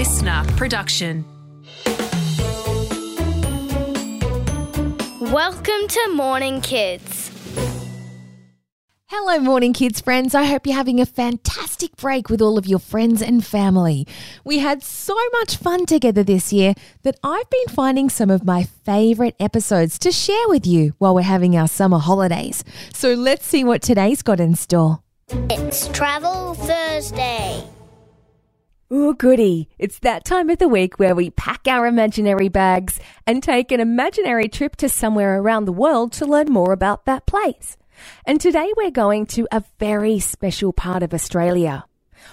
listener production. Welcome to Morning Kids. Hello, morning kids friends. I hope you're having a fantastic break with all of your friends and family. We had so much fun together this year that I've been finding some of my favorite episodes to share with you while we're having our summer holidays. So let's see what today's got in store. It's Travel Thursday. Oh, goody. It's that time of the week where we pack our imaginary bags and take an imaginary trip to somewhere around the world to learn more about that place. And today we're going to a very special part of Australia.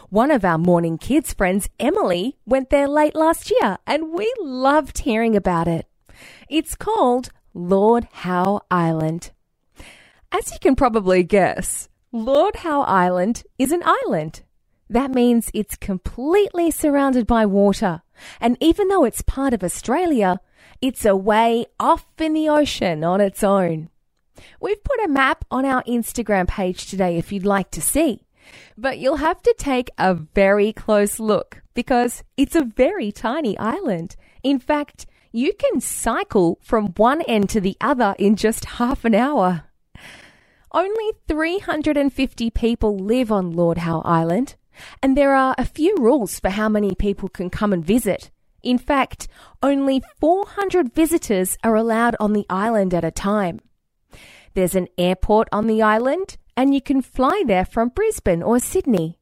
One of our morning kids friends, Emily, went there late last year and we loved hearing about it. It's called Lord Howe Island. As you can probably guess, Lord Howe Island is an island. That means it's completely surrounded by water. And even though it's part of Australia, it's away off in the ocean on its own. We've put a map on our Instagram page today if you'd like to see. But you'll have to take a very close look because it's a very tiny island. In fact, you can cycle from one end to the other in just half an hour. Only 350 people live on Lord Howe Island, and there are a few rules for how many people can come and visit. In fact, only 400 visitors are allowed on the island at a time. There's an airport on the island, and you can fly there from Brisbane or Sydney.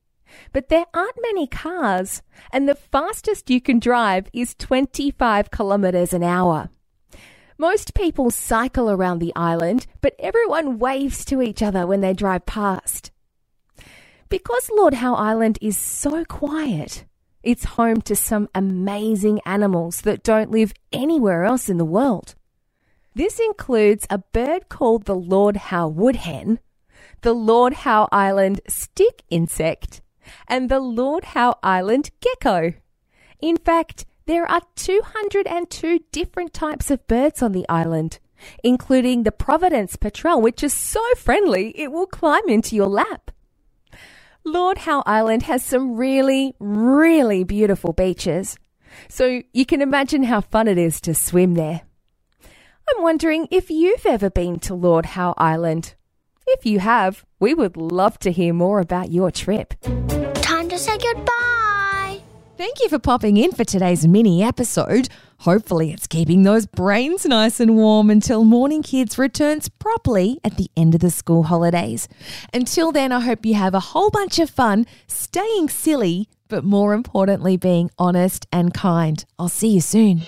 But there aren't many cars, and the fastest you can drive is 25 kilometres an hour. Most people cycle around the island, but everyone waves to each other when they drive past. Because Lord Howe Island is so quiet, it's home to some amazing animals that don't live anywhere else in the world. This includes a bird called the Lord Howe woodhen, the Lord Howe Island stick insect, and the Lord Howe Island gecko. In fact, there are 202 different types of birds on the island, including the Providence petrel, which is so friendly it will climb into your lap. Lord Howe Island has some really, really beautiful beaches, so you can imagine how fun it is to swim there. I'm wondering if you've ever been to Lord Howe Island. If you have, we would love to hear more about your trip. Time to say goodbye. Thank you for popping in for today's mini episode. Hopefully, it's keeping those brains nice and warm until Morning Kids returns properly at the end of the school holidays. Until then, I hope you have a whole bunch of fun staying silly, but more importantly, being honest and kind. I'll see you soon.